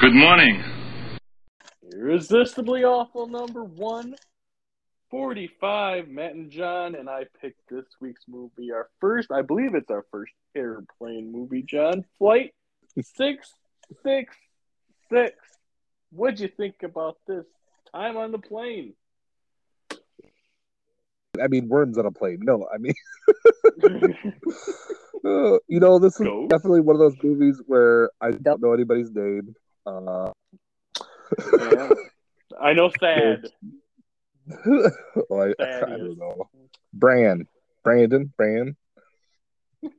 Good morning. Irresistibly awful number one forty-five. Matt and John and I picked this week's movie. Our first, I believe it's our first airplane movie. John, flight six six six. What'd you think about this time on the plane? I mean, worms on a plane. No, I mean, uh, you know, this is Ghost? definitely one of those movies where I don't know anybody's name. Uh, Yeah. I know Thad. oh, I, I don't know. Bran, Brandon, Bran.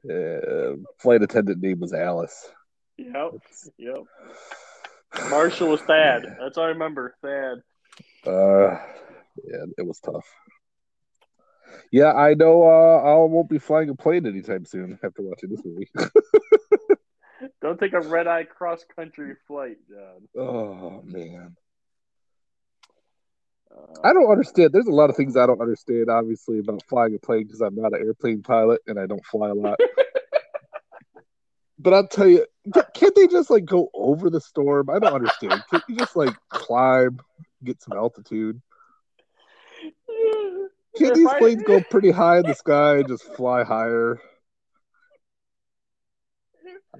Uh, flight attendant name was Alice. Yep. Yep. Marshall was Thad. That's all I remember. Thad. Uh, yeah, it was tough. Yeah, I know. Uh, I won't be flying a plane anytime soon after watching this movie. Don't take a red eye cross country flight, John. oh man. Uh, I don't understand. There's a lot of things I don't understand, obviously, about flying a plane because I'm not an airplane pilot and I don't fly a lot. but I'll tell you, can't they just like go over the storm? I don't understand. Can't you just like climb, get some altitude? Can't these planes go pretty high in the sky and just fly higher?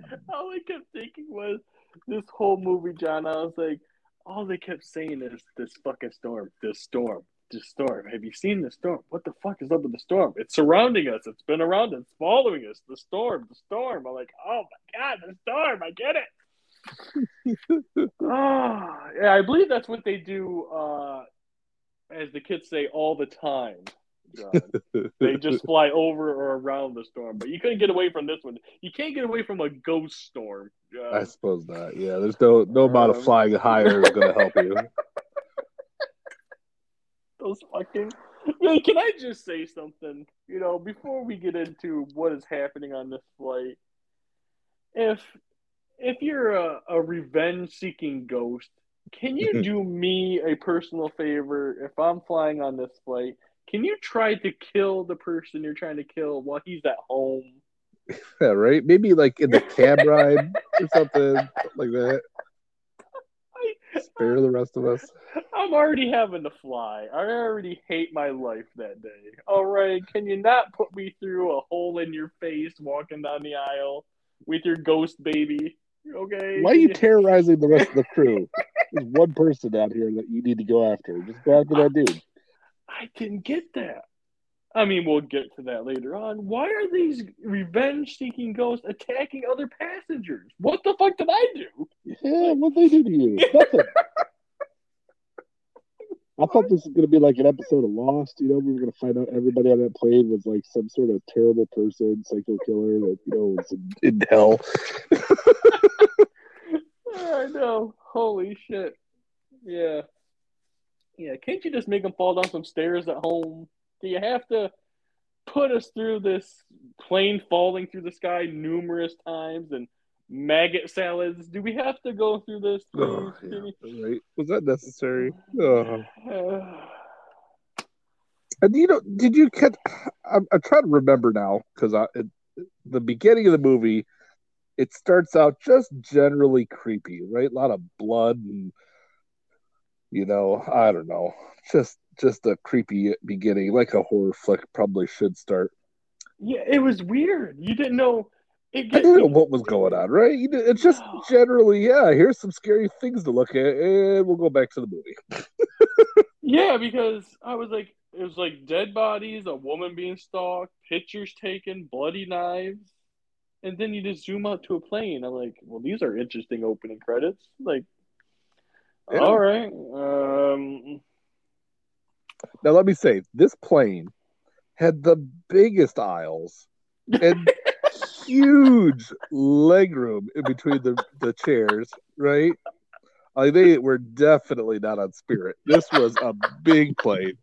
All I kept thinking was this whole movie, John. I was like, all they kept saying is this fucking storm, this storm, this storm. Have you seen the storm? What the fuck is up with the storm? It's surrounding us. It's been around us, following us. The storm, the storm. I'm like, oh my god, the storm. I get it. oh, yeah, I believe that's what they do. Uh, as the kids say, all the time. They just fly over or around the storm, but you couldn't get away from this one. You can't get away from a ghost storm. I suppose not. Yeah, there's no no amount of Um, flying higher is going to help you. those fucking. Yeah, can I just say something? You know, before we get into what is happening on this flight, if if you're a, a revenge-seeking ghost, can you do me a personal favor? If I'm flying on this flight, can you try to kill the person you're trying to kill while he's at home? Yeah, right? Maybe like in the cab ride or something like that. Spare the rest of us. I'm already having to fly. I already hate my life that day. All right, can you not put me through a hole in your face walking down the aisle with your ghost baby? Okay. Why are you terrorizing the rest of the crew? There's one person out here that you need to go after. Just go after that dude. I didn't get that. I mean, we'll get to that later on. Why are these revenge-seeking ghosts attacking other passengers? What the fuck did I do? Yeah, what they do to you? Nothing. I thought this was gonna be like an episode of Lost. You know, we were gonna find out everybody on that plane was like some sort of terrible person, psycho killer that you know was in, in hell. I know. Holy shit. Yeah. Yeah. Can't you just make them fall down some stairs at home? Do you have to put us through this plane falling through the sky numerous times and maggot salads? Do we have to go through this? Oh, yeah, right? Was that necessary? Oh. And you know, did you catch? I'm, I'm trying to remember now because I it, the beginning of the movie, it starts out just generally creepy, right? A lot of blood and you know, I don't know, just just a creepy beginning, like a horror flick probably should start. yeah, it was weird. You didn't know. It I didn't know what was going on, right? You It's just No. generally, yeah. Here's some scary things to look at, and we'll go back to the movie. Yeah, because I was like, it was like dead bodies, a woman being stalked, pictures taken, bloody knives, and then you just zoom out to a plane. I'm like, well, these are interesting opening credits. Like, Yeah. all right, um, Now, let me say, this plane had the biggest aisles and huge legroom in between the, the chairs, right? Like they were definitely not on Spirit. This was a big plane.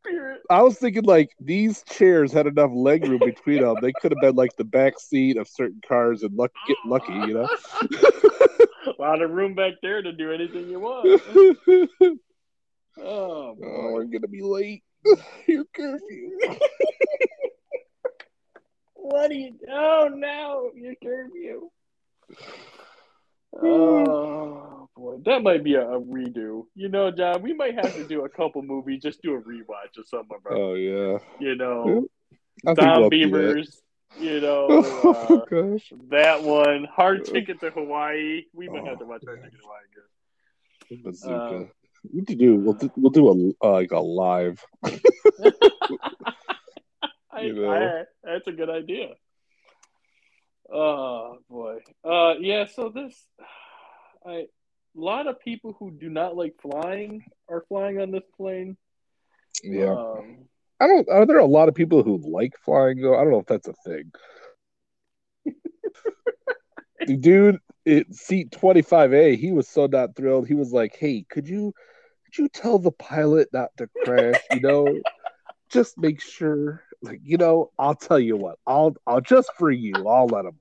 spirit. I was thinking like these chairs had enough legroom between them. They could have been like the back seat of certain cars and luck, get lucky, you know. a lot of room back there to do anything you want. oh, Oh, we're gonna be late. Your curfew. what do you? Oh no, your curfew. Oh boy, that might be a, a redo. You know, John, we might have to do a couple movies, just do a rewatch of some of them. Oh yeah. You know, Dom we'll. Beavers. You know, Oh uh, gosh. that one. Hard Ticket to Hawaii. We might have to watch Hard Ticket to Hawaii again. Bazooka. Uh, we do do we'll do, we'll do a uh, like a live. I, You know. I, that's a good idea. Oh boy. Uh yeah, so this I a lot of people who do not like flying are flying on this plane. Yeah. Um, I don't. Are there a lot of people who like flying though? I don't know if that's a thing. dude it seat twenty five A, he was so not thrilled. He was like, "Hey, could you could you tell the pilot not to crash? You know, just make sure. Like, you know, I'll tell you what. I'll I'll just for you. I'll let him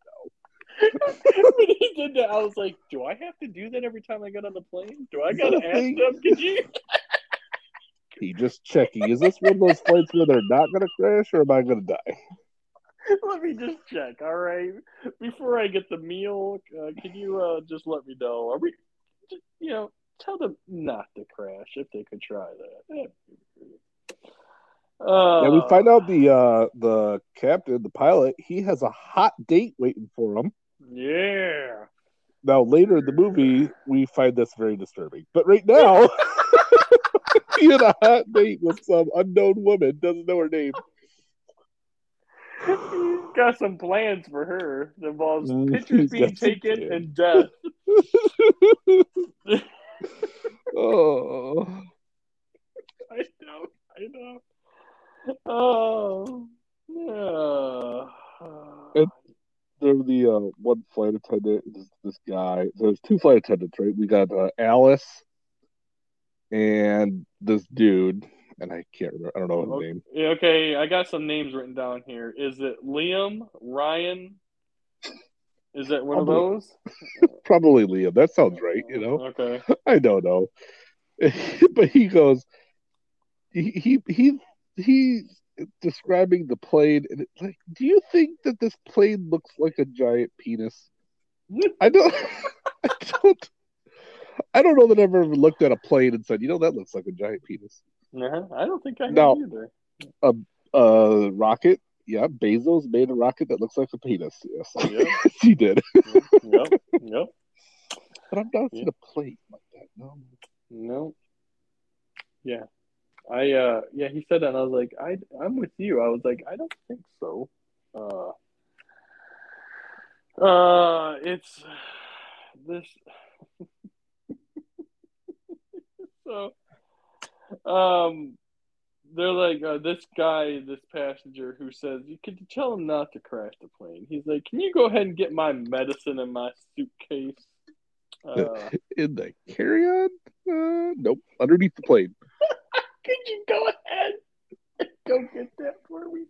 when he did that, I was like, do I have to do that every time I get on the plane? Do I gotta ask them? Could you He just checking. Is this one of those flights where they're not gonna crash, or am I gonna die? let me just check, all right? Before I get the meal, uh, can you uh, just let me know? Are we you know, tell them not to crash if they could try that. That'd be great. Uh, Yeah, we find out the uh the captain, the pilot, he has a hot date waiting for him. Yeah. Now later in the movie, we find this very disturbing. But right now, he had a hot date with some unknown woman, doesn't know her name. He's got some plans for her that involves pictures being taken and death. oh, I know, I know. Oh, yeah. There the uh, one flight attendant, this, this guy. There's two flight attendants, right? We got uh, Alice and this dude, and I can't remember. I don't know his Okay. name. Okay, I got some names written down here. Is it Liam, Ryan? Is that one of those? Probably Liam. That sounds right. You know. Okay. I don't know. but he goes, he he he he's describing the plane, and it's like, do you think that this plane looks like a giant penis? I don't, I don't, I don't know that I've ever looked at a plane and said, you know, that looks like a giant penis. Uh-huh. I don't think I have No. either. Uh, rocket, yeah, Bezos made a rocket that looks like a penis. Yes, Yep. yes he did. yep. Yep. But I'm not in a plane like that. No. No. Yeah. I uh yeah, he said that and I was like, I I'm with you. I was like, I don't think so. Uh uh it's this so um they're like uh, this guy, this passenger who says, "You could tell him not to crash the plane." He's like, "Can you go ahead and get my medicine in my suitcase?" Uh, In the carry-on? Uh, nope. Underneath the plane. Could you go ahead and go get that for me?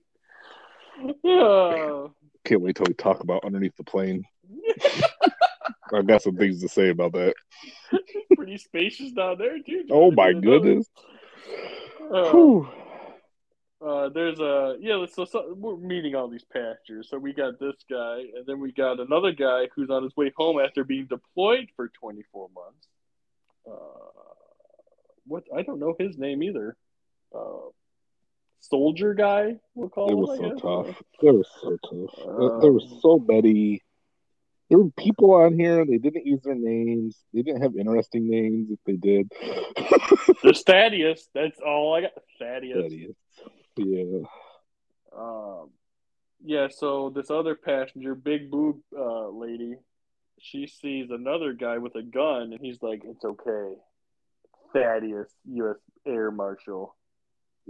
Oh. Can't wait till we talk about underneath the plane. I've got some things to say about that. Pretty spacious down there, too. Oh my I goodness. Uh, uh, there's a yeah. So, so we're meeting all these pastures. So we got this guy, and then we got another guy who's on his way home after being deployed for 24 months. Uh, what I don't know his name either. Uh, soldier guy, we'll call It him. was I so tough. It was so tough. There were so many. There were people on here. They didn't use their names. They didn't have interesting names. If they did, There's Thaddeus. That's all I got. Thaddeus. Idiots. Yeah. Um, yeah, so this other passenger, big boob uh, lady, she sees another guy with a gun, and he's like, "It's okay, Thaddeus, U.S. Air Marshal.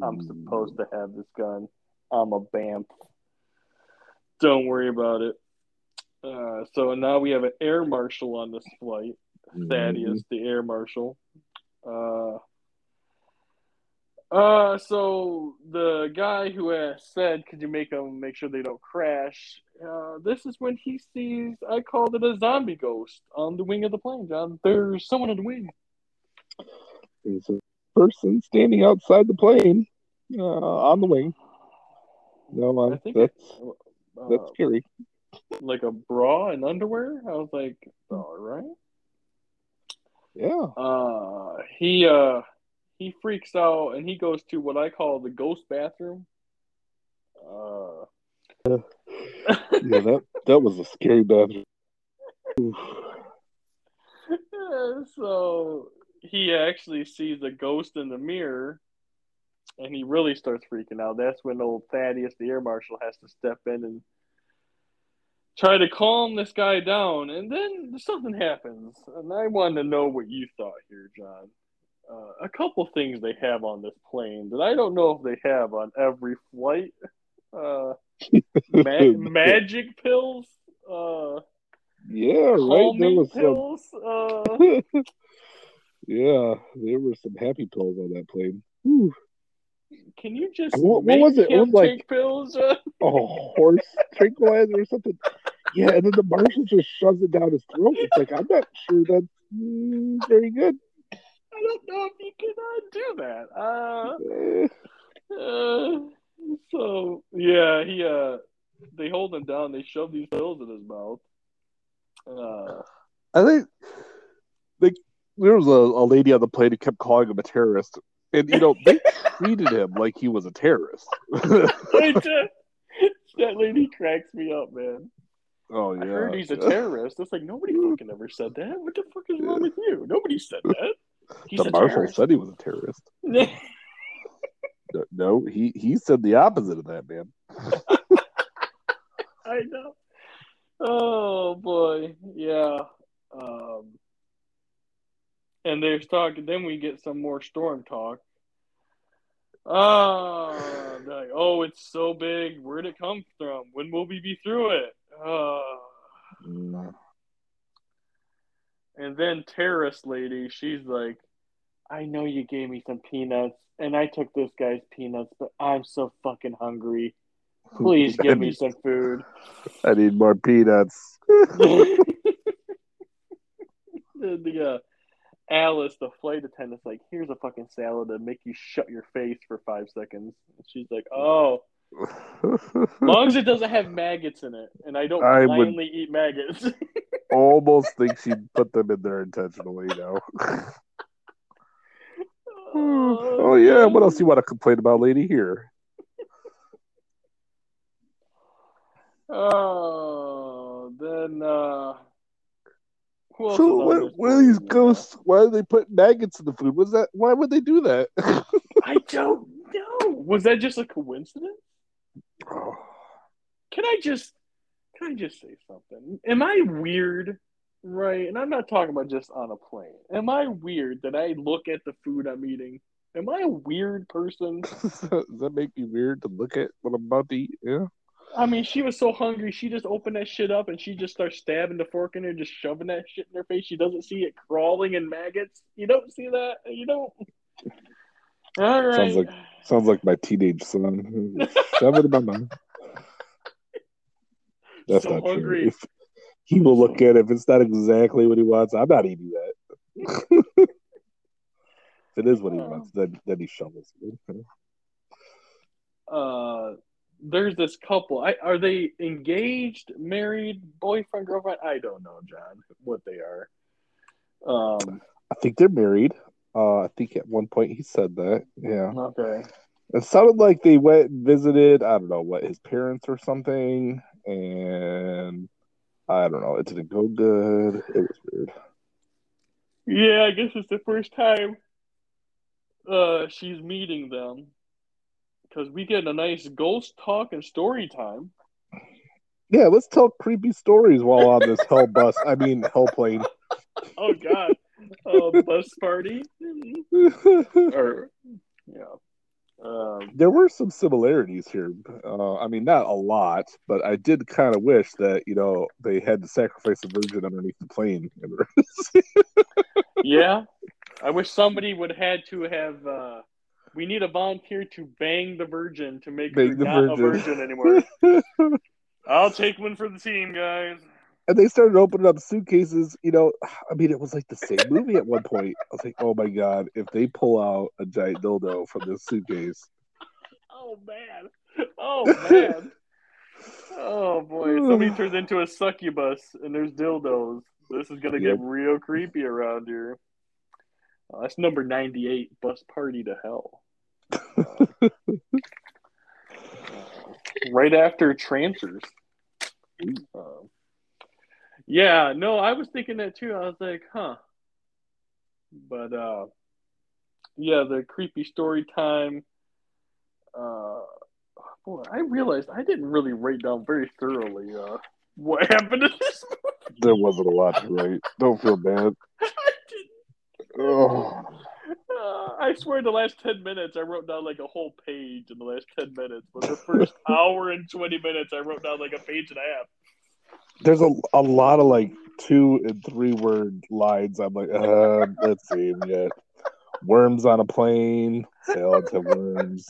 I'm supposed to have this gun. I'm a BAMF. Don't worry about it." Uh, so now we have an air marshal on this flight, Thaddeus, the air marshal. Uh, uh, so the guy who has said, "Could you make them make sure they don't crash?" Uh, this is when he sees. I called it a zombie ghost on the wing of the plane. John, there's someone on the wing. There's a person standing outside the plane uh, on the wing. No, I um, think that's Uh, that's scary. Like a bra and underwear. I was like, all right. Yeah. Uh, he uh he freaks out and he goes to what I call the ghost bathroom. Uh, Yeah, that that was a scary bathroom. Oof. so he actually sees a ghost in the mirror and he really starts freaking out. That's when old Thaddeus, the air marshal, has to step in and try to calm this guy down. And then something happens. And I want to know what you thought here, John. Uh, a couple things they have on this plane that I don't know if they have on every flight. Uh, ma- magic pills, uh, Yeah, right. There was some. pills. Uh, Yeah, there were some happy pills on that plane. Whew. Can you just What- what was it? It was like- pills? Uh, A horse tranquilizer or something. Yeah, and then the marshal just shoves it down his throat. It's like I'm not sure that's mm, very good. I don't know if you can uh, do that. Uh, Eh, uh, so yeah, he uh, they hold him down. They shove these pills in his mouth. Uh, I think like there was a, a lady on the plane who kept calling him a terrorist, and you know they treated him like he was a terrorist. That lady cracks me up, man. oh yeah, I heard he's a terrorist. It's like nobody fucking ever said that. What the fuck is wrong with you? Nobody said that. He's the marshal terrorist. said he was a terrorist. No, No, he he said the opposite of that, man. I know. Oh boy, yeah. Um, and there's talking. Then we get some more storm talk. Ah, like, oh, it's so big. Where'd it come from? When will we be through it? Uh, Mm. and then terrorist lady, she's like, I know you gave me some peanuts, and I took this guy's peanuts, but I'm so fucking hungry. Please give me some food. I need more peanuts. the, the uh, Alice, the flight attendant's like, here's a fucking salad to make you shut your face for five seconds. And she's like, oh, as long as it doesn't have maggots in it, and I don't I blindly eat maggots. Almost think she put them in there intentionally now. oh yeah, what else you want to complain about, lady? Here. Oh, then uh, who So what, what are these ghosts? Why do they put maggots in the food? Was that? Why would they do that? I don't know. Was that just a coincidence? Oh, Can I just can I just say something? Am I weird? Right, and I'm not talking about just on a plane. Am I weird that I look at the food I'm eating? Am I a weird person? Does that make me weird to look at what I'm about to eat? Yeah. I mean, she was so hungry, she just opened that shit up and she just starts stabbing the fork in her, just shoving that shit in her face. She doesn't see it crawling in maggots. You don't see that. You don't. All right. Sounds like- Sounds like my teenage son. Shove it in my mouth. That's So not hungry. true. If he will look at it, if it's not exactly what he wants, I'm not eating that. if it is what he Oh. wants, then then he shovels it. uh there's this couple. I, are they engaged, married, boyfriend, girlfriend? I don't know, John, what they are. Um. I think they're married. Uh, I think at one point he said that. Yeah. Okay. It sounded like they went and visited, I don't know, what, his parents or something. And I don't know, it didn't go good. It was weird. Yeah, I guess it's the first time uh she's meeting them because we get a nice ghost talk and story time. Yeah, let's tell creepy stories while on this hell bus. I mean, hell plane. Oh God, uh, bus party or yeah. Um, there were some similarities here. Uh, I mean, not a lot, but I did kind of wish that you know they had to sacrifice a virgin underneath the plane. yeah, I wish somebody would had to have. Uh, we need a volunteer to bang the virgin to make Bang her the not a virgin. virgin anymore. I'll take one for the team, guys. and they started opening up suitcases. You know, I mean, it was like the same movie at one point. I was like, oh my god, if they pull out a giant dildo from this suitcase, Oh man. Oh man. Oh boy. Somebody turns into a succubus and there's dildos. This is gonna get real creepy around here. Uh, that's number 98, Bus Party to Hell. Uh, right after Trancers. Uh, yeah, no, I was thinking that too. I was like, huh. But uh yeah, the creepy story time. Uh boy, I realized I didn't really write down very thoroughly uh what happened to this movie. There wasn't a lot to write. Don't feel bad. I didn't Oh, Uh, I swear, in the last ten minutes, I wrote down like a whole page in the last ten minutes. But the first hour and twenty minutes, I wrote down like a page and a half. there's a, a lot of like two and three word lines. I'm like, uh, let's see, yeah. Worms on a plane, sail to worms.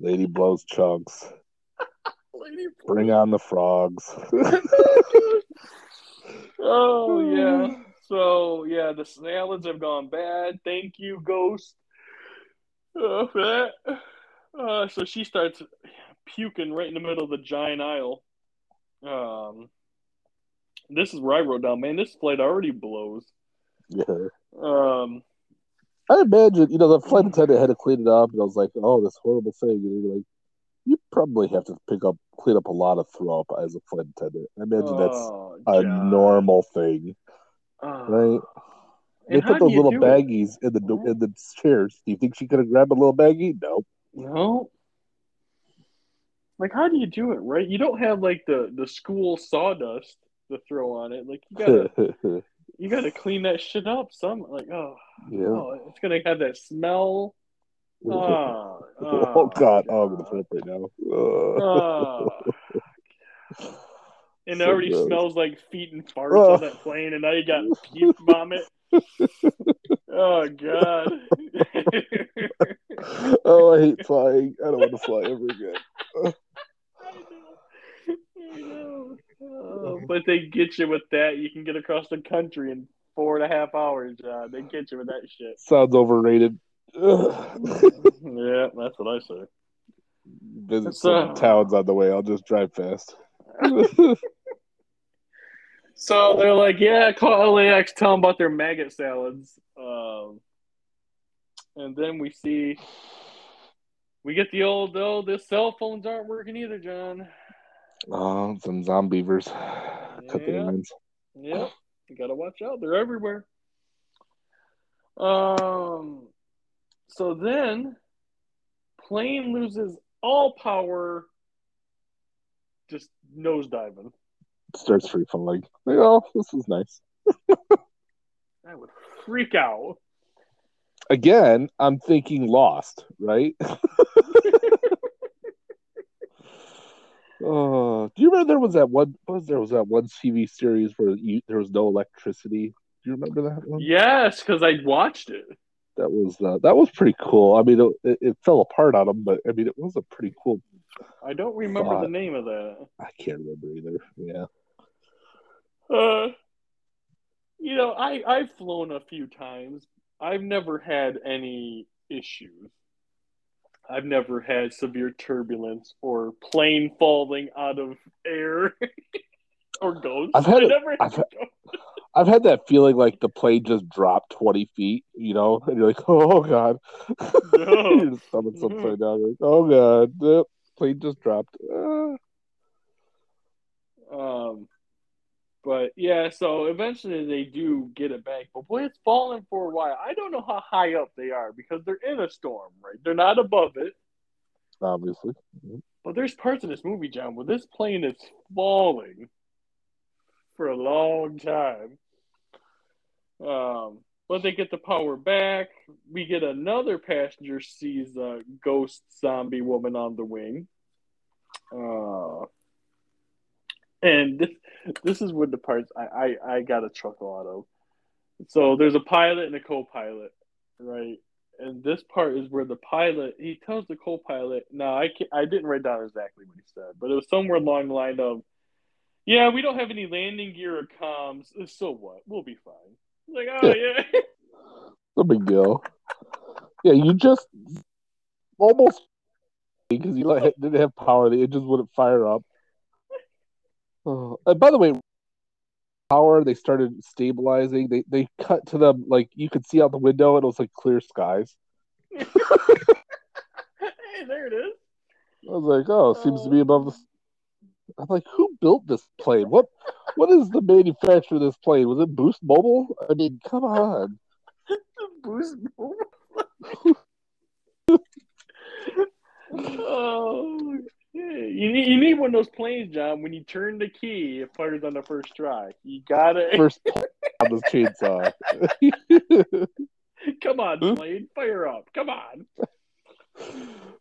Lady blows chunks. Lady Bring on the frogs. oh yeah. So yeah, the salads have gone bad. Thank you, Ghost, uh, that. Uh, so she starts puking right in the middle of the giant aisle. Um, this is where I wrote down, man. This flight already blows. yeah. Um, I imagine, you know, the flight attendant had to clean it up, and I was like, "Oh, this horrible thing." And you're like, you probably have to pick up, clean up a lot of throw up as a flight attendant. I imagine that's oh, a God. normal thing, Oh. right? They And put those little do it? baggies in the in the chairs. Do you think she could have grabbed a little baggie? No. No. Like, how do you do it, right? You don't have like the the school sawdust to throw on it. Like, you gotta you gotta clean that shit up. Some like, oh, yeah. oh, it's gonna have that smell. Oh, oh God! Ah, oh, I'm gonna up right now. Oh. And it already gross. smells like feet and farts Oh. on that plane, and now you got puke vomit. Oh God! oh, I hate flying. I don't want to fly ever again. I know. I know. Oh, but they get you with that. You can get across the country in four and a half hours. Uh, they get you with that shit. Sounds overrated. Yeah, that's what I say. Visit So- some towns on the way. I'll just drive fast. So they're like, yeah, call LAX, tell them about their maggot salads. Um, and then we see, we get the old, oh, the cell phones aren't working either, John. oh, some Zombeavers. Yeah. Yep, you gotta watch out. They're everywhere. Um, so then, plane loses all power, just nosediving. Starts free falling. Like, oh, this is nice. I would freak out. Again, I'm thinking Lost, right? Oh, do you remember there was that one? Was there was that one TV series where you, there was no electricity? Do you remember that one? Yes, because I watched it. That was uh, that was pretty cool. I mean, it, it, it fell apart on them, but I mean, it was a pretty cool. I don't remember the name of that. I can't remember either. Yeah, Uh, you know, I I've flown a few times. I've never had any issues. I've never had severe turbulence or plane falling out of air or ghosts. I've had it- I've had-. I've had that feeling like the plane just dropped twenty feet. You know, and you're like, oh god, stomach's upside down. You're like, oh god, the plane just dropped. Uh, Um, but yeah, so eventually they do get it back. But boy, it's falling for a while. I don't know how high up they are because they're in a storm, right? They're not above it. obviously, But there's parts of this movie, John, where this plane is falling for a long time. Um, but they get the power back. We get another passenger sees a ghost zombie woman on the wing. Uh, and this this is what the parts I, I, I got a chuckle out of. So there's a pilot and a co-pilot, right? And this part is where the pilot he tells the co-pilot. Now I can I didn't write down exactly what he said, but it was somewhere along the line of, "Yeah, we don't have any landing gear or comms. Uh, so what? We'll be fine." Like, oh yeah, no big deal. Yeah, you just almost because you like, oh. didn't have power, the engines wouldn't fire up. Oh, and by the way, tower. They started stabilizing. They they cut to them like you could see out the window, and it was like clear skies. hey, there it is. I was like, oh, it seems to be above the. Um, I'm like, who built this plane? What what is the manufacturer of this plane? Was it Boost Mobile? I mean, come on. Boost Mobile. oh, you need you need one of those planes, John. When you turn the key, it fires on the first try. You gotta first on this chainsaw. Come on, plane, fire up! Come on.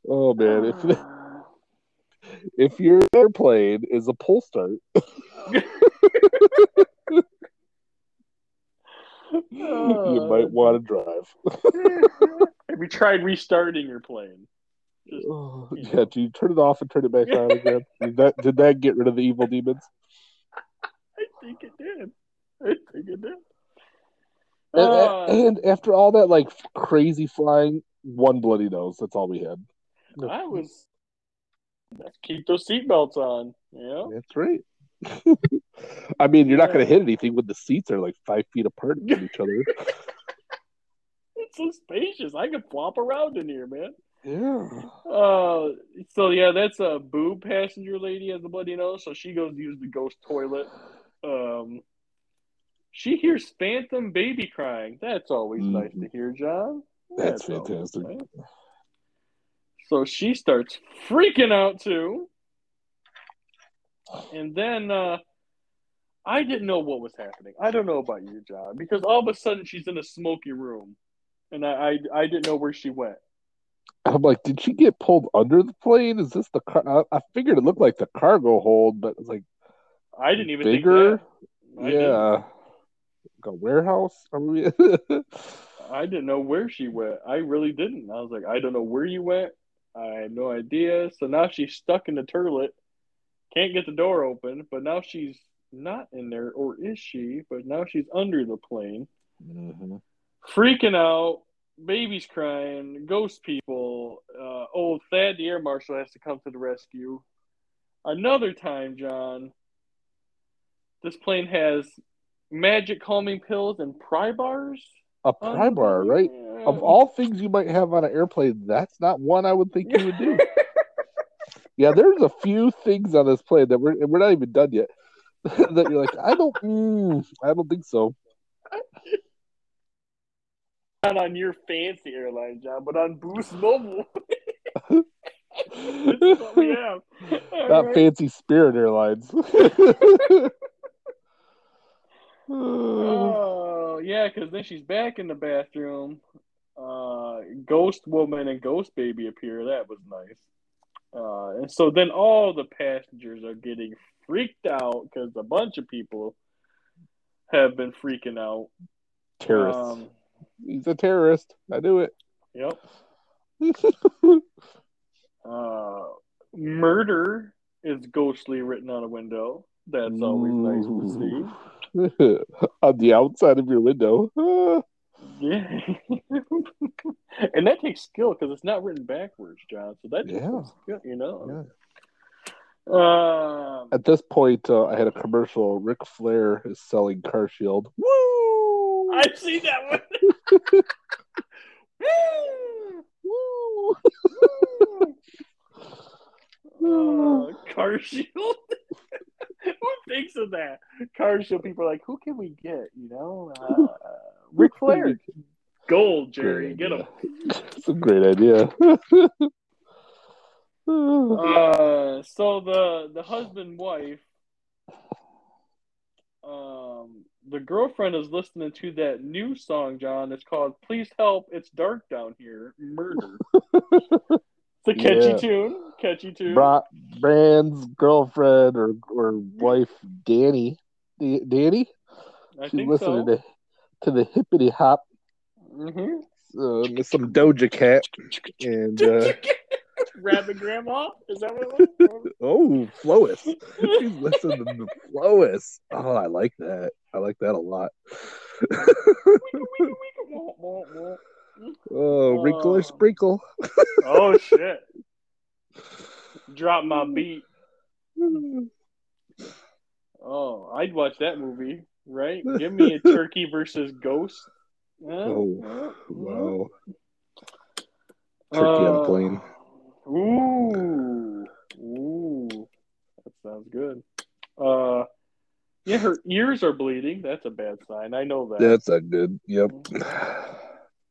Oh man, if if your airplane is a pull start. you might oh, want to drive. Have you tried restarting your plane? Oh, yeah, do you turn it off and turn it back on again? did that did that get rid of the evil demons? I think it did. I think it did. And, uh, and after all that like crazy flying, one bloody nose. That's all we had. I was keep those seatbelts on. Yeah, that's right. I mean, you're not going to hit anything when the seats are like five feet apart from each other. it's so spacious. I can flop around in here, man. Yeah. Uh, so yeah, that's a boob passenger lady as a bloody nose, so she goes to use the ghost toilet. Um, she hears Phantom baby crying. That's always mm. nice to hear, John. That's, that's fantastic. Nice. So she starts freaking out too. And then uh, I didn't know what was happening. I don't know about you, John, because all of a sudden she's in a smoky room, and I I, I didn't know where she went. I'm like, did she get pulled under the plane? Is this the car? I, I figured it looked like the cargo hold, but it's like I didn't even bigger. yeah, didn't. like a warehouse. I, mean... I didn't know where she went. I really didn't. I was like, I don't know where you went. I have no idea. So now she's stuck in the turlet, can't get the door open, but now she's not in there, or is she? But now she's under the plane, mm-hmm. freaking out babies crying, ghost people. Uh, old Thad, the air marshal, has to come to the rescue. Another time, John, this plane has magic calming pills and pry bars. A pry um, bar, right? Yeah. Of all things you might have on an airplane, that's not one I would think you would do. yeah, there's a few things on this plane that we're we're not even done yet. that you're like, I don't, mm, I don't think so not on your fancy airline, John, but on Boost Mobile. what we have. Not right. fancy Spirit Airlines. oh yeah, because then she's back in the bathroom. Uh, Ghost Woman and Ghost Baby appear. That was nice. Uh, and so then all the passengers are getting freaked out because a bunch of people have been freaking out. Terrorists. Um, He's a terrorist. I do it. Yep. uh, murder is ghostly written on a window. That's always nice to see. on the outside of your window. yeah. and that takes skill because it's not written backwards, John. So that yeah. skill, you know. Yeah. Um, At this point, uh, I had a commercial. Ric Flair is selling Car Shield. Woo! I've seen that one. uh, car shield. who thinks of that? Car shield. People are like, who can we get? You know, uh, Ric Flair. Gold, Jerry. Get him. It's a great idea. uh, so the the husband wife um the girlfriend is listening to that new song, John. It's called "Please Help, It's Dark Down Here." Murder. it's a catchy yeah. tune. Catchy tune. Bra- Brand's girlfriend or or wife, Danny. Danny. I She's listening so. to to the hippity hop. Mm-hmm. Uh, some Doja Cat and. Uh, Rabbit Grandma? Is that what it was? oh, Flois. She's listening to Flois. Oh, I like that. I like that a lot. oh, wrinkle or sprinkle. oh shit! Drop my beat. Oh, I'd watch that movie. right? Give me a turkey versus ghost. Huh? Oh, wow. Turkey on a Uh, plane. Ooh, ooh, that sounds good. Uh, yeah, her ears are bleeding. That's a bad sign. I know that. That's not good. Yep.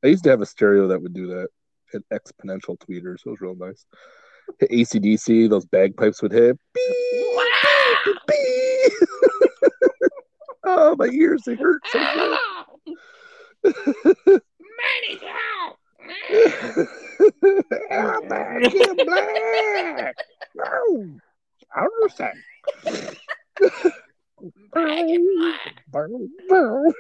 I used to have a stereo that would do that. An exponential tweeter, so it was real nice. Hit ACDC, those bagpipes would hit. Beep, beep, beep. oh, my ears, they hurt so good. I'm back in black. No, I understand. Bow, bow.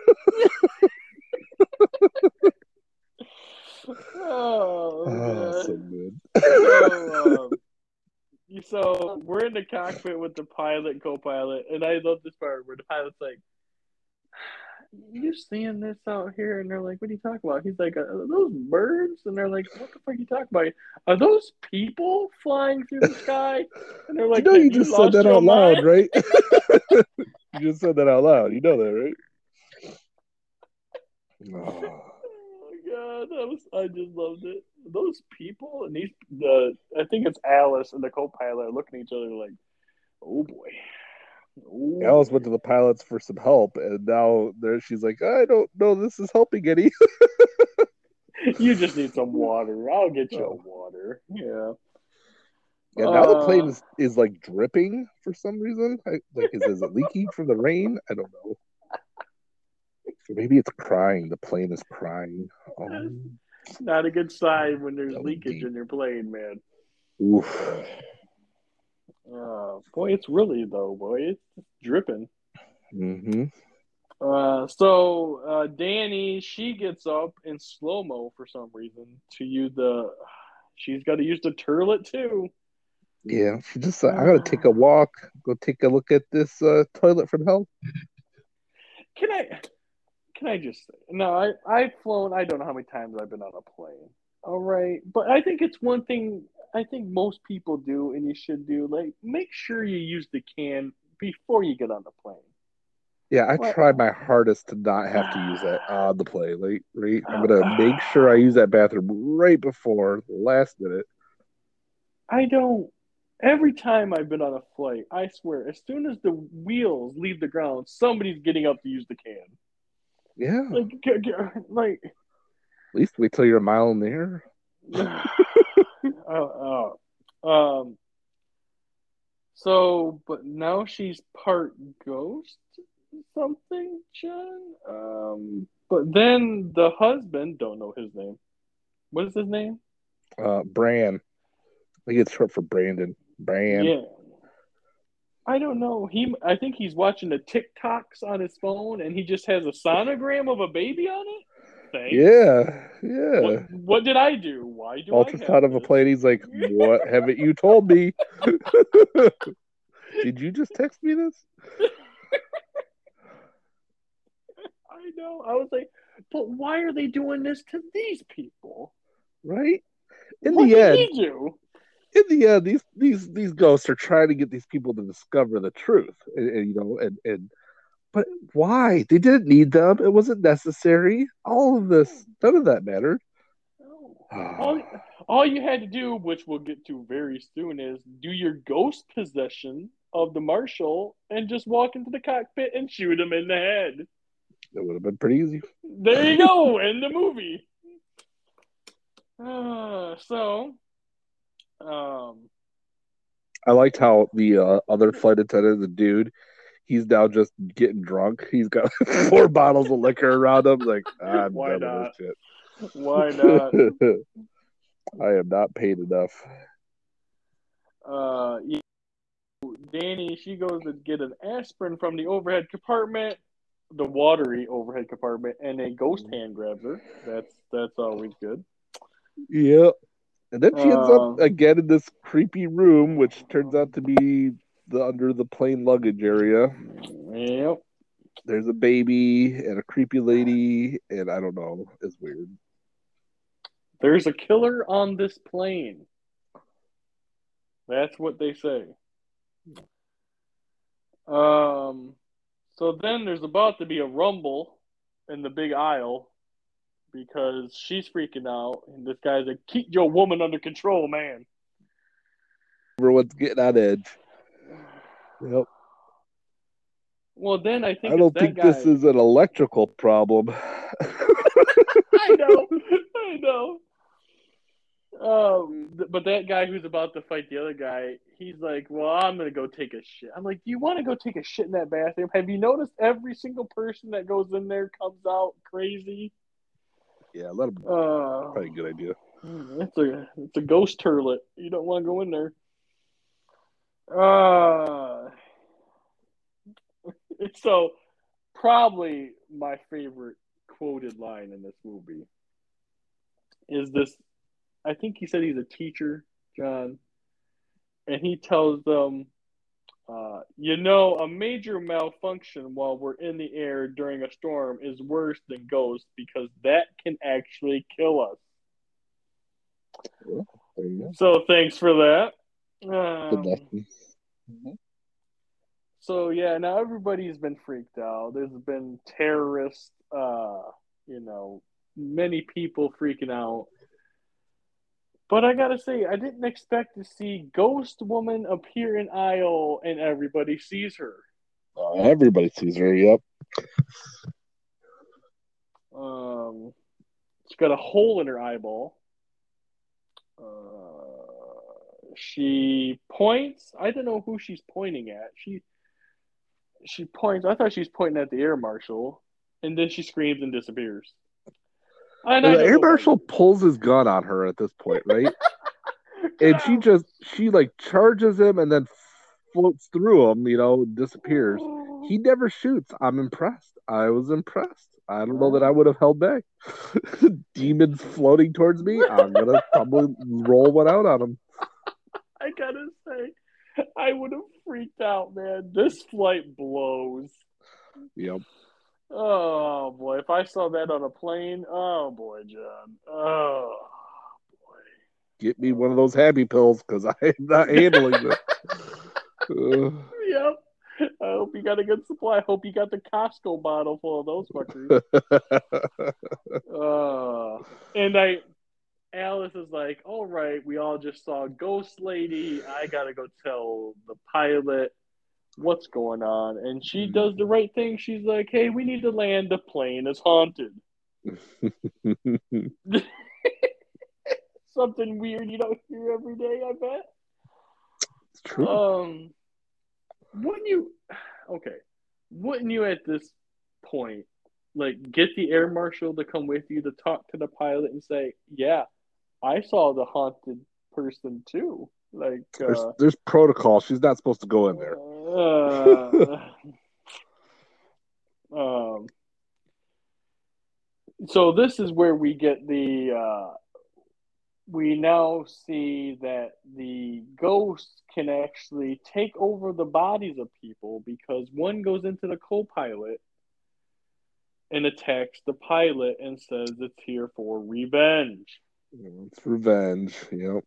Oh, Oh, so good. so, um, so we're in the cockpit with the pilot, co-pilot, and I love this part where the pilot's like, "You seeing this out here?" And they're like, "What are you talking about?" He's like, "Are those birds?" And they're like, "What the fuck are you talking about? Are those people flying through the sky?" And they're like, you know, you "Have just said that your out loud, right? you just said that out loud. You know that, right? Oh, my god, that was I just loved it. Those people and these the I think it's Alice and the co-pilot are looking at each other like, oh boy. Oh, Alice went to the pilots for some help, and now there she's like, I don't know, this is helping any. You just need some water. I'll get you Oh. water. Yeah. Yeah, now the Uh, plane is, is like dripping for some reason. I, like, is, is it leaking from the rain? I don't know. Maybe it's crying. The plane is crying. Oh, Not a good sign when there's leakage be- in your plane, man. oof. Uh, boy, it's really though, boy. It's dripping. hmm Uh, so uh, Danny, she gets up in slow mo for some reason to use the. She's got to use the turlet too. Yeah, she just. Uh, I gotta take a walk. Go take a look at this uh, toilet from hell. Can I? Can I just say? No, I I've flown. I don't know how many times I've been on a plane. All right, but I think it's one thing. I think most people do, and you should do. Like, make sure you use the can before you get on the plane. Yeah, I tried my hardest to not have to use that on the plane. Like, right, I'm gonna make sure I use that bathroom right before the last minute. I don't. Every time I've been on a flight, I swear, as soon as the wheels leave the ground, somebody's getting up to use the can. Yeah, Like, like, at least wait till you're a mile in the air. oh, oh. Um. So, but now she's part ghost, something, John. Um. But then the husband, don't know his name. What is his name? Uh, Bran. I think it's short for Brandon. Bran. Yeah. I don't know. He, I think he's watching the TikToks on his phone, and he just has a sonogram of a baby on it. Thanks. Yeah, yeah. What, what did I do? Why do I Ultrasound have of a plane. He's like, "What haven't you told me? Did you just text me this?" I know. I was like, but why are they doing this to these people? Right? In what the end, in the end, these these these ghosts are trying to get these people to discover the truth, and, and, you know, and and but why? They didn't need them. It wasn't necessary. All of this, none of that mattered. all, all you had to do, which we'll get to very soon, is do your ghost possession of the marshal and just walk into the cockpit and shoot him in the head. It would have been pretty easy. There you go, in the movie. Uh, so, um, I liked how the uh, other flight attendant, the dude, he's now just getting drunk. He's got four bottles of liquor around him. Like, I'm Why done not? with this why not? I am not paid enough. uh, yeah. Danny, she goes to get an aspirin from the overhead compartment, the watery overhead compartment, and a ghost hand grabs her. That's that's always good. Yep. And then she ends Uh, up again in this creepy room, which turns out to be the under the plane luggage area. Yep. There's a baby and a creepy lady, and I don't know. It's weird. There's a killer on this plane. That's what they say. Um. So then there's about to be a rumble in the big aisle because she's freaking out, and this guy's like, "Keep your woman under control, man." Everyone's getting on edge. Yep. Well, then I think I don't think guy. this is an electrical problem. I know, I know. Um, but that guy who's about to fight the other guy, he's like, "Well, I'm gonna go take a shit." I'm like, "Do you want to go take a shit in that bathroom? Have you noticed every single person that goes in there comes out crazy?" yeah, let him. Uh, Probably a good idea. it's a it's a ghost turlet. You don't want to go in there. Uh, so probably my favorite quoted line in this movie is this. I think he said he's a teacher, John, and he tells them, uh, "You know, a major malfunction while we're in the air during a storm is worse than ghosts because that can actually kill us." Go. So thanks for that. Good Um, lesson. so yeah, now everybody's been freaked out. There's been terrorists, uh, you know, many people freaking out. But I gotta say, I didn't expect to see Ghost Woman appear in aisle and everybody sees her. Uh, everybody sees her. Yep. Um, she's got a hole in her eyeball. Uh, she points. I don't know who she's pointing at. She she points. I thought she was pointing at the air marshal, and then she screams and disappears. And the air marshal pulls his gun on her at this point, right? and she just she like charges him and then floats through him. You know, disappears. He oh. never shoots. I'm impressed. I was impressed. I don't know that I would have held back. Demons floating towards me. I'm gonna probably roll one out on him. I gotta say, I would have freaked out, man. This flight blows. Yep. Oh boy, if I saw that on a plane, oh boy, John. Oh boy. Get me one of those happy pills because I am not handling this. Uh, Yep. I hope you got a good supply. I hope you got the Costco bottle full of those fuckers. uh, and I, Alice is like, "All right, we all just saw Ghost Lady. I gotta go tell the pilot what's going on." And she does the right thing. She's like, "Hey, we need to land. The plane is haunted." Something weird you don't hear every day. I bet. it's true. Um, wouldn't you? Okay, wouldn't you at this point like get the air marshal to come with you to talk to the pilot and say, "Yeah, I saw the haunted person too." Like, there's uh, there's protocol. She's not supposed to go in there. uh, um. So this is where we get the. Uh, we now see that the ghosts can actually take over the bodies of people because one goes into the co-pilot and attacks the pilot and says it's here for revenge. Mm, it's revenge. Yep.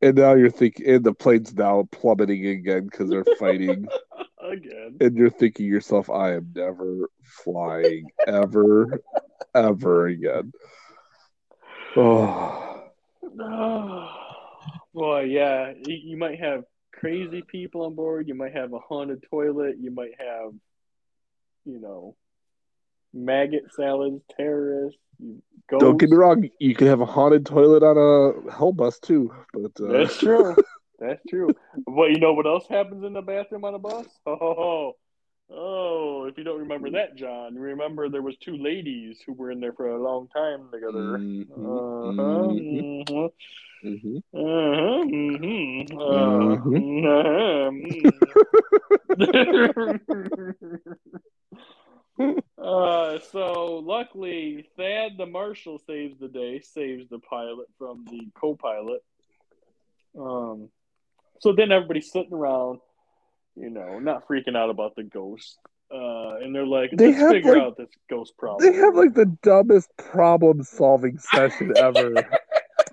And now you're thinking, and the plane's now plummeting again because they're fighting. Again. and you're thinking yourself, I am never flying ever, ever again. Oh, Boy, yeah, you might have crazy people on board. You might have a haunted toilet. You might have, you know, maggot salads, terrorists. Ghosts. don't get me wrong. You can have a haunted toilet on a hell bus too, but uh, That's true. That's true. But you know what else happens in the bathroom on a bus? Oh, oh, if you don't remember that, John, remember there was two ladies who were in there for a long time together. Mhm, Uh-huh, mhm, mhm, mhm. uh-huh, mhm, uh, mhm. Uh, so luckily, Thad the marshal saves the day, saves the pilot from the co-pilot. Um, so then everybody's sitting around, you know, not freaking out about the ghost. Uh, and they're like, They let's have, figure like- out this ghost problem. They have like the dumbest problem solving session ever.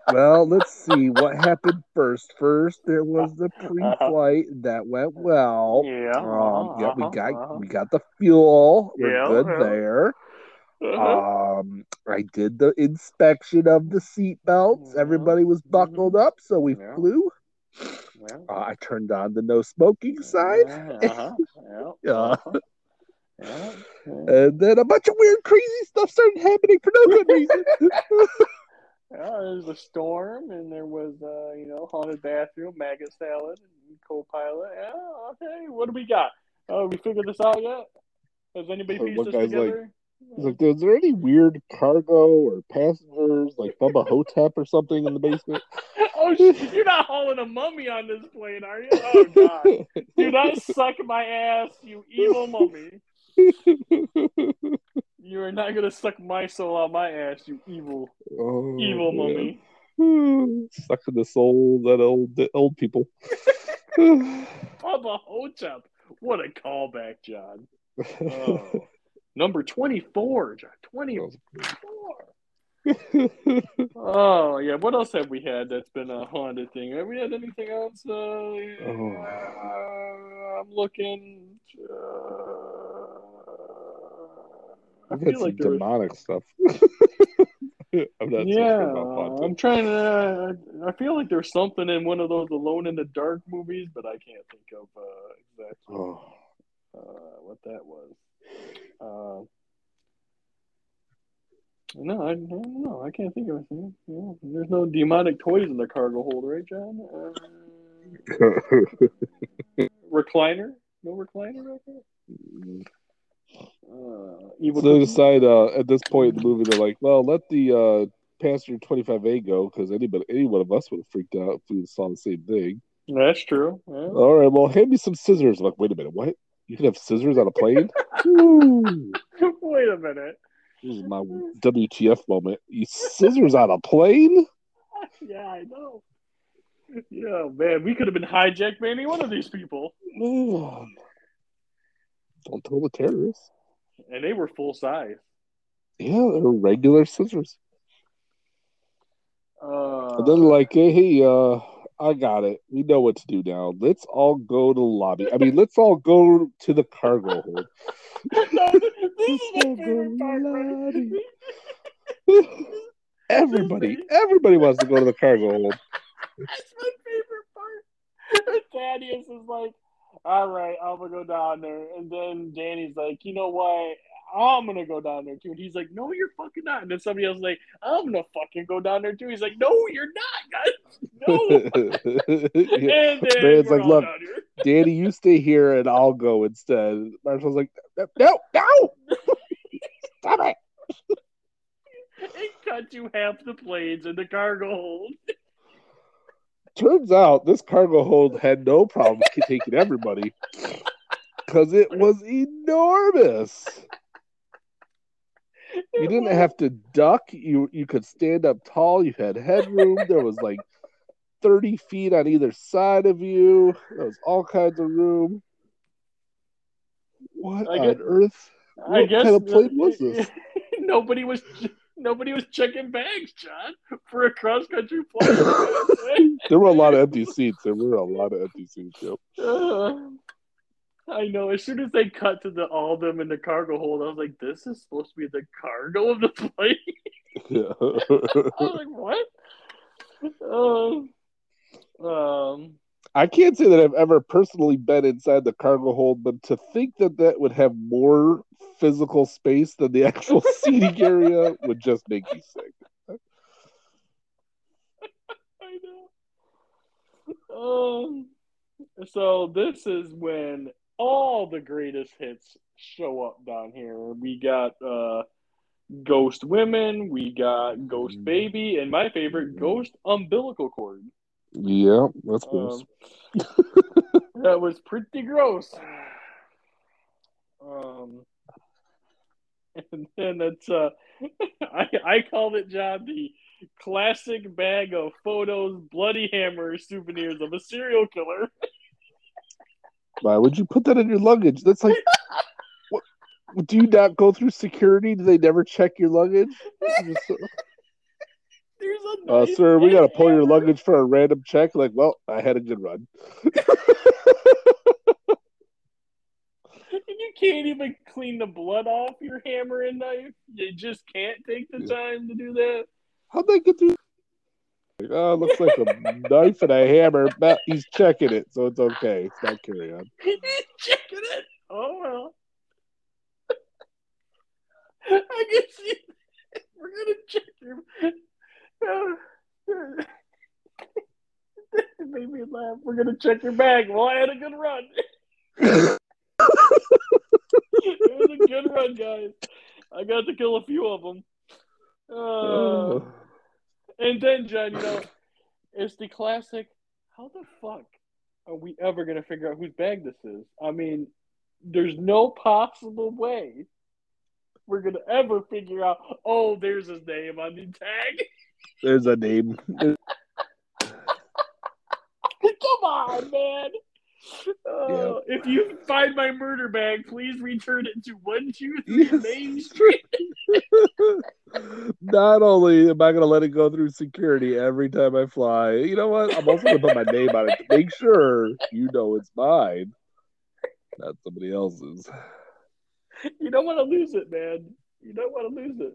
well, let's see what happened first. First, there was the pre-flight that went well. Yeah. Um, yeah, we uh-huh, got uh-huh. we got the fuel. We're Yeah, good yeah. there. Uh-huh. Um, I did the inspection of the seat belts. Mhm. Everybody was buckled up, so we Yeah. flew. Yeah. Uh, I turned on the no smoking sign, Uh-huh. Yeah. Uh-huh. And then a bunch of weird, crazy stuff started happening for no good reason. Yeah, there was a storm, and there was, uh, you know, haunted bathroom, maggot salad, and co-pilot. Yeah, okay. What do we got? Oh, we figured this out yet? Has anybody Uh, pieced this like- together? He's like, is there any weird cargo or passengers like Bubba Ho-Tep or something in the basement? oh, shit, you're not hauling a mummy on this plane, are you? Oh God! Do not suck my ass, you evil mummy. You are not gonna suck my soul out my ass, you evil, oh, evil man. mummy. Sucking the souls out of old old people. Bubba Ho-Tep. What a callback, John. Oh. Number 24, John. 24. Oh, yeah. What else have we had that's been a haunted thing? Have we had anything else? Uh, Oh. uh, I'm looking. Uh, I've had feel some like there was, demonic stuff. I'm not yeah. I'm trying to. I feel like there's something in one of those Alone in the Dark movies, but I can't think of uh, exactly Oh. uh, what that was. Uh, no, I, I don't know. I can't think of anything. Yeah, there's no demonic toys in the cargo hold, right, John? Uh, recliner? No recliner right there? Uh, evil so they decide uh, at this point in the movie, they're like, well, let the uh, passenger 25A go because anybody, any one of us would have freaked out if we saw the same thing. That's true. Yeah. All right, well, hand me some scissors. I'm like, wait a minute, what? You can have scissors on a plane? Wait a minute. this is my WTF moment. You scissors on a plane? Yeah, I know. Yeah, man, we could have been hijacked by any one of these people. Don't tell the terrorists. And they were full size. Yeah, they're regular scissors. Uh, And then like, hey, hey, uh, I got it. We know what to do now. Let's all go to the lobby. I mean, let's all go to the cargo hold. no, this is my Let's all go to favorite part, right? everybody, everybody wants to go to the cargo hold. That's my favorite part. Thaddeus is like, all right, I'm gonna go down there, and then Danny's like, you know what? I'm gonna go down there too. And he's like, no, you're fucking not. And then somebody else is like, I'm gonna fucking go down there too. He's like, no, you're not, guys. No. Yeah. And then like, look. Danny, you stay here and I'll go instead. Marshall's like, no, no, stop it. It cut you half the planes in the cargo hold. Turns out this cargo hold had no problem taking everybody because it was enormous. You didn't have to duck. You you could stand up tall. You had headroom. There was like thirty feet on either side of you. There was all kinds of room. What I on guess- earth? I What guess kind of plane was this? nobody was nobody was checking bags, John, for a cross country flight. There were a lot of empty seats. There were a lot of empty seats. Yep. Uh, I know. As soon as they cut to the all of them in the cargo hold, I was like, "This is supposed to be the cargo of the plane." Yeah. I was like, "What?" Um, um, I can't say that I've ever personally been inside the cargo hold, but to think that that would have more physical space than the actual seating area would just make me sick. I know. Um, so this is when all the greatest hits show up down here. We got uh, Ghost Women, we got Ghost Baby, and my favorite, Ghost Umbilical Cord. Yeah, that's gross. Um, that was pretty gross. Um, and then it's uh, I I called it John the classic bag of photos, bloody hammer souvenirs of a serial killer. Why would you put that in your luggage? That's like, what? Do you not go through security? Do they never check your luggage? You just- There's a Uh, sir, we gotta pull your luggage for a random check. Like, well, I had a good run. And you can't even clean the blood off your hammer and knife. You just can't take the time to do that. How'd they get through? Like, oh, looks like a knife and a hammer. But he's checking it, so it's okay. It's not carry on. He's checking it. Oh well. I guess you, we're gonna check your. It made me laugh. We're gonna check your bag. Well, I had a good run. it was a good run, guys. I got to kill a few of them. Uh, and then, John, you know, it's the classic. How the fuck are we ever gonna figure out whose bag this is? I mean, there's no possible way we're gonna ever figure out. Oh, there's his name on the tag. There's a name. Come on, man. Uh, If you find my murder bag, please return it to one two three Yes. Main Street. Not only am I going to let it go through security every time I fly, you know what? I'm also going to put my name on it to make sure you know it's mine, not somebody else's. You don't want to lose it, man. You don't want to lose it.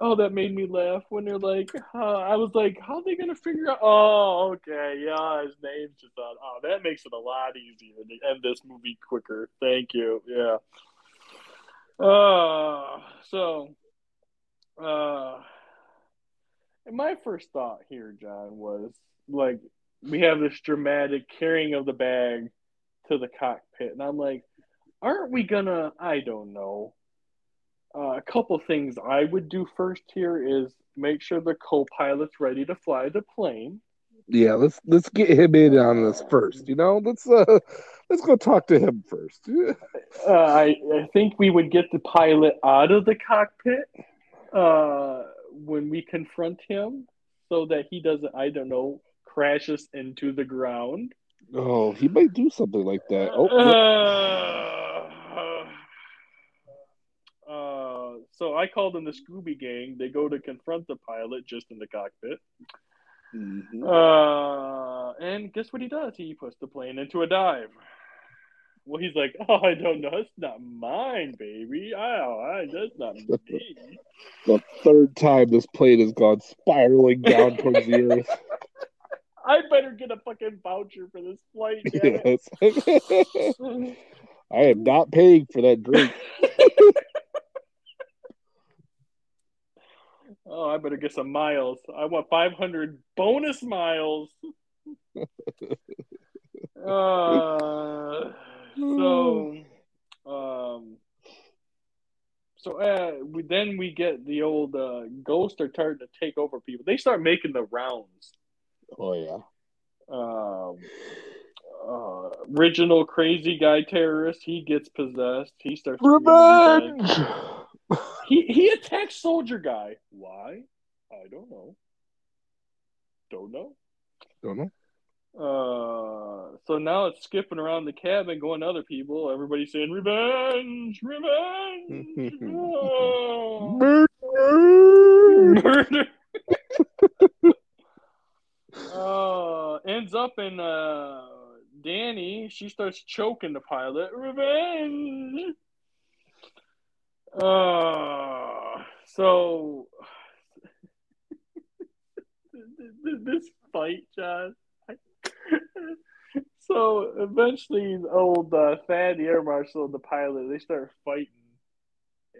Oh, that made me laugh when they're like, uh, I was like, how are they going to figure out? Oh, okay. Yeah, his name's just on. Oh, that makes it a lot easier to end this movie quicker. Thank you. Yeah. Uh, so, uh, my first thought here, John, was like, we have this dramatic carrying of the bag to the cockpit. And I'm like, aren't we gonna i don't know uh, a couple things i would do first here is make sure the co-pilot's ready to fly the plane Yeah, let's let's get him in on this first. You know, let's uh let's go talk to him first. uh, I, I think we would get the pilot out of the cockpit uh, when we confront him so that he doesn't i don't know crashes into the ground Oh, he might do something like that. Oh, Uh, uh, so I called them the Scooby Gang. They go to confront the pilot just in the cockpit. mhm. Uh, and guess what he does? He puts the plane into a dive. Well, he's like, "Oh, I don't know. It's not mine, baby. Oh, I, that's not me." the third time this plane has gone spiraling down towards the earth. I better get a fucking voucher for this flight. Yes. I am not paying for that drink. Oh, I better get some miles. I want 500 bonus miles. uh, so, um, so uh, we then we get the old uh, ghosts are starting to take over people. They start making the rounds. Oh yeah. Um, uh, original crazy guy terrorist. He gets possessed. He starts Revenge. He he attacks soldier guy. Why? I don't know. Don't know. Don't know. Uh, so now it's skipping around the cabin, going to other people. Everybody's saying revenge, revenge, oh, Murder. murder. uh, ends up in uh, Danny. She starts choking the pilot. Revenge. Uh, so this fight, John. So eventually, old uh, Thad, the air marshal, and the pilot, they start fighting,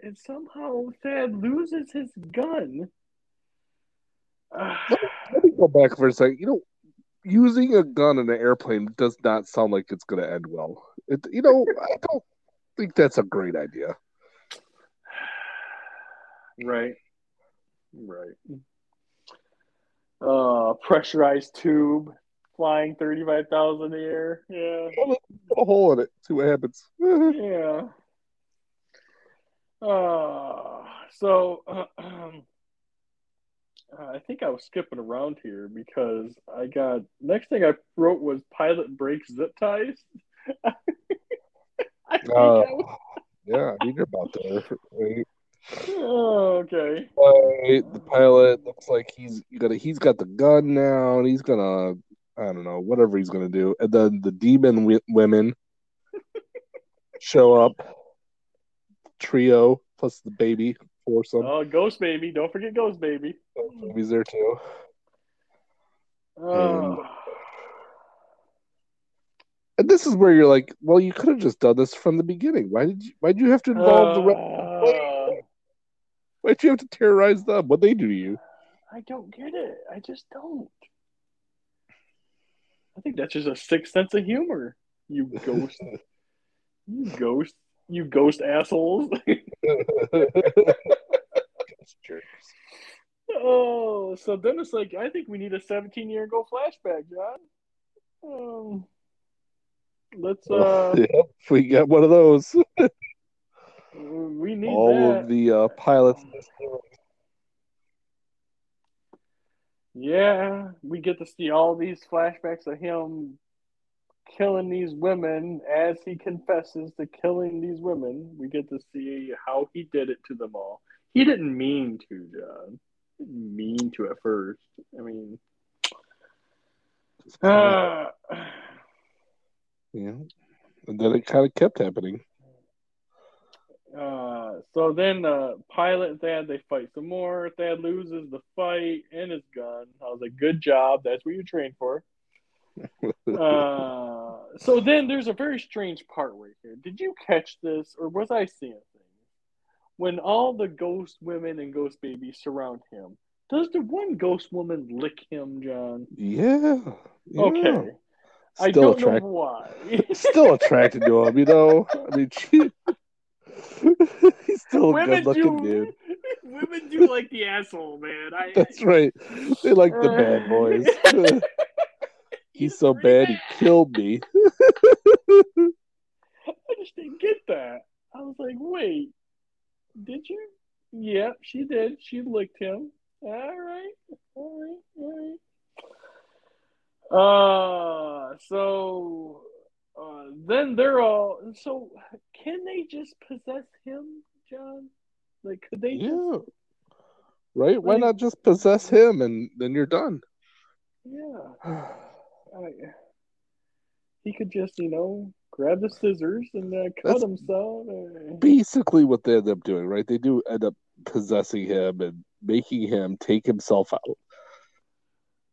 and somehow Thad loses his gun. Let me go back for a second. You know, using a gun in an airplane does not sound like it's going to end well. It, you know, I don't think that's a great idea. Right, right. Uh, pressurized tube flying thirty-five thousand in the air. Yeah. Put a hole in it. See what happens. yeah. Uh, so uh, I think I was skipping around here because I got next thing I wrote was pilot breaks zip ties. I think Uh, I was- yeah, I mean, you're about there. Right? Oh, okay. Right, the pilot looks like he's gonna he's got the gun now, and he's gonna I don't know whatever he's gonna do, and then the demon w- women show up, trio plus the baby foursome. Oh, Ghost Baby. Don't forget Ghost Baby. Baby's there too. Oh. And this is where you're like, well, you could have just done this from the beginning. Why did you? Why did you have to involve the? Re- Uh, Why'd you have to terrorize them? What they do to you? I don't get it. I just don't. I think that's just a sick sense of humor. You ghost. you ghost. You ghost assholes. Jerks. oh, so then it's like I think we need a 17 year ago flashback, John. Um, let's uh, Yep, we got one of those. We need All that. of the uh, pilots. Yeah, we get to see all these flashbacks of him killing these women as he confesses to killing these women. We get to see how he did it to them all. He didn't mean to, John. He didn't mean to at first. I mean, uh, Yeah, and then it kind of kept happening. Uh, so then uh, Pilot and Thad they fight some more. Thad loses the fight and his gun. I was like, good job. That's what you trained for. Uh, so then there's a very strange part right here. Did you catch this, or was I seeing things? When all the ghost women and ghost babies surround him, does the one ghost woman lick him, John? yeah. yeah. Okay. I Still don't know why. Still attracted to him, you know. I mean, she... he's still a good-looking do. dude. Women do like the asshole, man. I, That's right. They like the bad boys. he's so pretty bad, he killed me. I just didn't get that. I was like, wait, did you? Yep, she did. She licked him. All right, all right, all right. Uh, so uh, then they're all. So can they just possess him, John? Like, could they? Just, Yeah. Right? Why not just possess him and then you're done? yeah. I, he could just, you know, grab the scissors and uh, cut That's- himself. Basically, what they end up doing, right? They do end up possessing him and making him take himself out.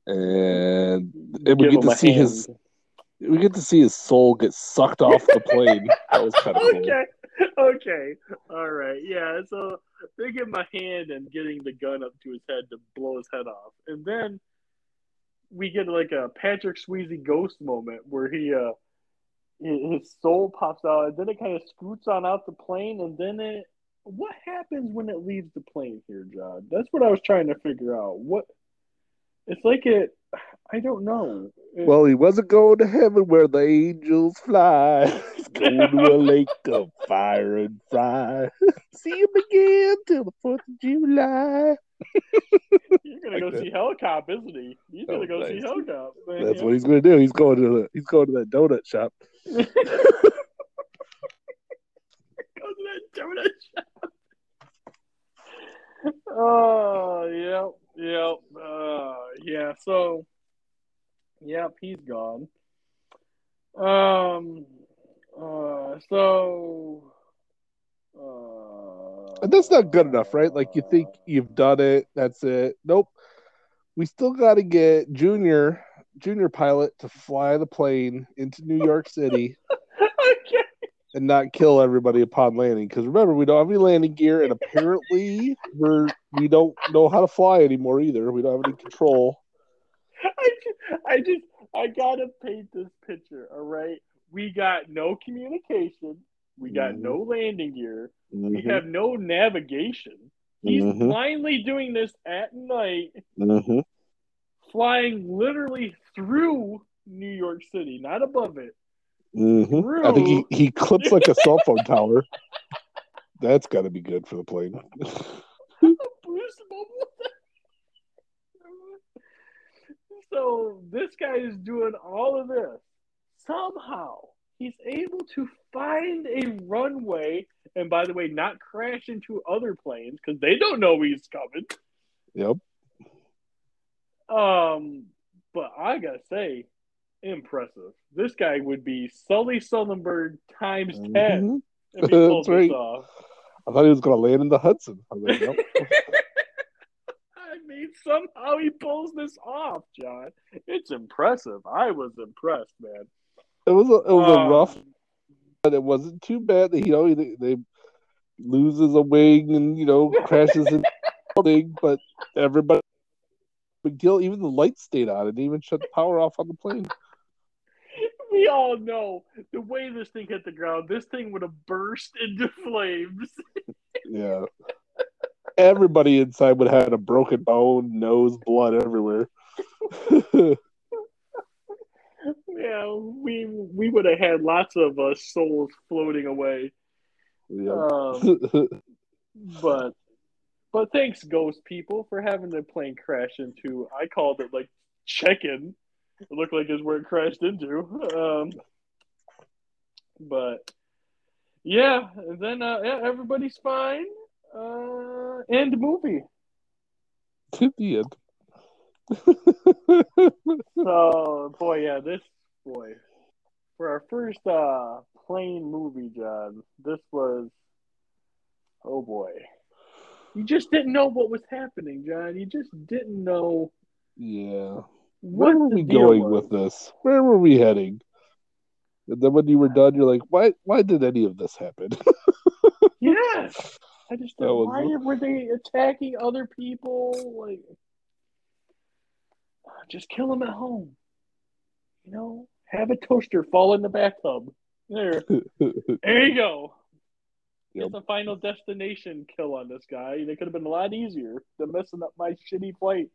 And And we give get to see his- hand. We get to see his soul get sucked off the plane. that was kind of cool. okay. Okay. All right. Yeah. So they him a hand and getting the gun up to his head to blow his head off, and then we get like a Patrick Swayze ghost moment where he uh his soul pops out, and then it kind of scoots on out the plane, and then it. What happens when it leaves the plane here, John? That's what I was trying to figure out. What? It's like it. I don't know. Well, he wasn't going to heaven where the angels fly. He's going to a lake of fire and fire. See him again till the 4th of July. You're gonna like go that. see Hellcop, isn't he? He's gonna Oh, go see nice. Hellcop. man. That's what he's going to do. He's going to the, he's going to that donut shop. Go to that donut shop. Oh, yep, yep, yeah. So, yep, he's gone. Um, uh, so, uh, And that's not good enough, right? Like you think you've done it, that's it. Nope. We still got to get Junior, Junior pilot to fly the plane into New York City okay. and not kill everybody upon landing. Because remember, we don't have any landing gear, and apparently we're we don't know how to fly anymore either. We don't have any control. I just, I just, I gotta paint this picture. All right, we got no communication. We got Mhm. no landing gear. We Mhm, have no navigation. He's Mhm. blindly doing this at night, mhm. flying literally through New York City, not above it. Mhm. I think he, he clips like a cell phone tower. That's got to be good for the plane. Boost bubble. So this guy is doing all of this. Somehow he's able to find a runway and by the way, not crash into other planes because they don't know he's coming. Yep. Um, but I gotta say, impressive. This guy would be Sully Sullenberg times 10 Mhm. if he pulled That's right. I thought he was going to land in the Hudson. I was like, nope. Somehow he pulls this off, John. It's impressive. I was impressed, man. it was a, it was Um, a rough, but it wasn't too bad. That, you know, they, they loses a wing and you know crashes in the building, but everybody deal. Even the lights stayed on. It didn't even shut the power off on the plane. We all know the way this thing hit the ground, this thing would have burst into flames. Yeah. Everybody inside would have had a broken bone, nose, blood everywhere. yeah, we we would have had lots of uh, souls floating away. yeah. Um, but but thanks, ghost people, for having the plane crash into. I called it like check-in. It looked like it's where it crashed into. Um, but yeah, and then uh, yeah, everybody's fine. Uh, end movie. to the end. So boy, yeah, this boy for our first uh plane movie, John. This was oh boy. You just didn't know what was happening, John. You just didn't know yeah. Where were we going was. with this? Where were we heading? And then when you were done, you're like, why why did any of this happen? Yes. I just don't was- why were they attacking other people? Like just kill them at home. You know? Have a toaster fall in the bathtub. There. There you go. Yep. Get the final destination kill on this guy. It could have been a lot easier than messing up my shitty flight.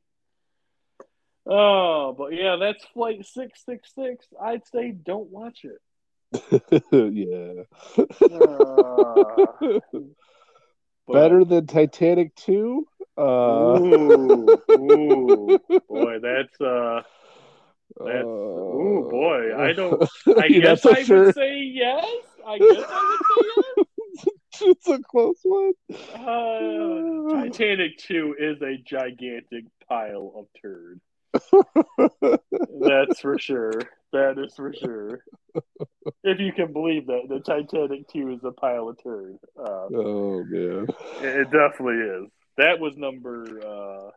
Oh, but yeah, that's flight six six six. I'd say don't watch it. yeah. Uh, but- Better than Titanic 2? Uh, Ooh, ooh, boy, that's uh, that's ooh, uh, boy. I don't. I guess I sure. would say yes. I guess I would say yes it's a close one. Uh, Titanic Two is a gigantic pile of turd. That's for sure. That is for sure. If you can believe that, the Titanic 2 is a pile of turd. Uh, oh man. it it definitely is. That was number uh,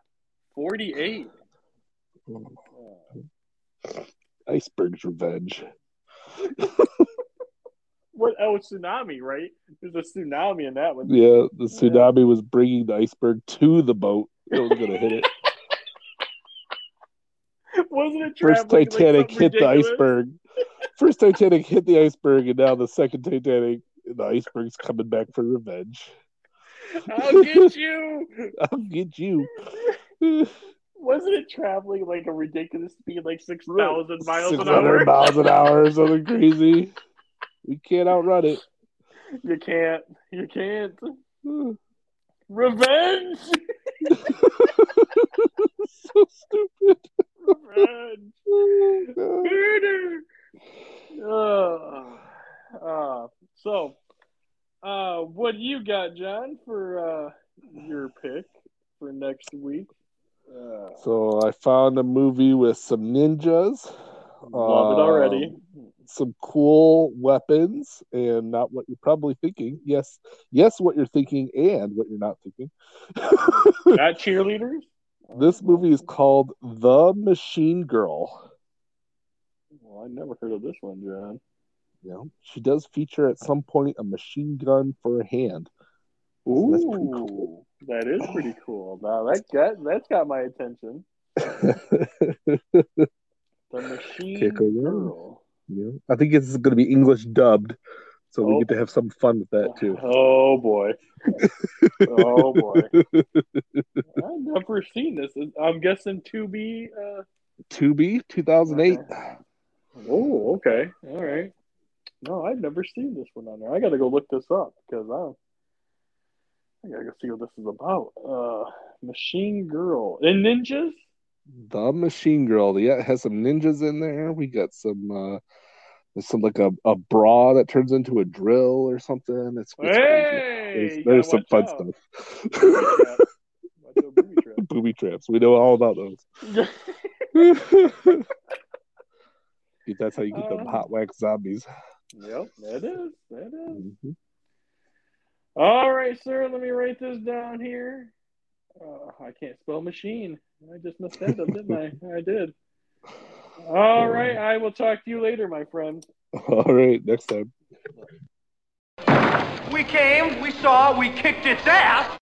48. Uh, Iceberg's Revenge. what? Oh, tsunami, right? There's a tsunami in that one. Yeah, the tsunami was bringing the iceberg to the boat. It was going to hit it. Wasn't it First traveling like Titanic something hit the iceberg. First Titanic hit the iceberg, and now the second Titanic, the iceberg's coming back for revenge. I'll get you. I'll get you. Wasn't it traveling like a ridiculous speed, like 6,000 miles an 600 hour? miles an hour, something crazy. We can't outrun it. You can't. You can't. Revenge. so stupid. Revenge. Oh, Murder. Uh, uh, so, uh, what do you got, John, for uh, your pick for next week? Uh, So I found a movie with some ninjas, love it already. some cool weapons, and not what you're probably thinking. Yes, yes, what you're thinking, and what you're not thinking. Got cheerleaders? This movie is called The Machine Girl. Well, I never heard of this one, John. Yeah, she does feature at some point a machine gun for a hand. So that's pretty cool. Ooh, that is pretty cool. Now that got that's got my attention. The machine Can't go wrong. girl. Know, I think it's going to be English dubbed, so we Oh. get to have some fun with that too. Oh boy. oh boy. I've never seen this. I'm guessing Tubi Uh... Tubi, 2008. Oh, okay. All right. No, I've never seen this one on there. I got to go look this up because I. I gotta go see what this is about. Uh, Machine Girl and ninjas. The Machine Girl. Yeah, it has some ninjas in there. We got some uh, There's some like a, a bra that turns into a drill or something. It's, it's Hey, There's, there's some fun watch stuff. Booby trap. Booby traps. We know all about those. That's how you get them Uh, hot wax zombies. yep, that is. That is. Mhm. All right, sir. Let me write this down here. Uh, I can't spell machine. I just messed that up, didn't I? I did. All right. I will talk to you later, my friend. All right, next time. We came, we saw, we kicked its ass.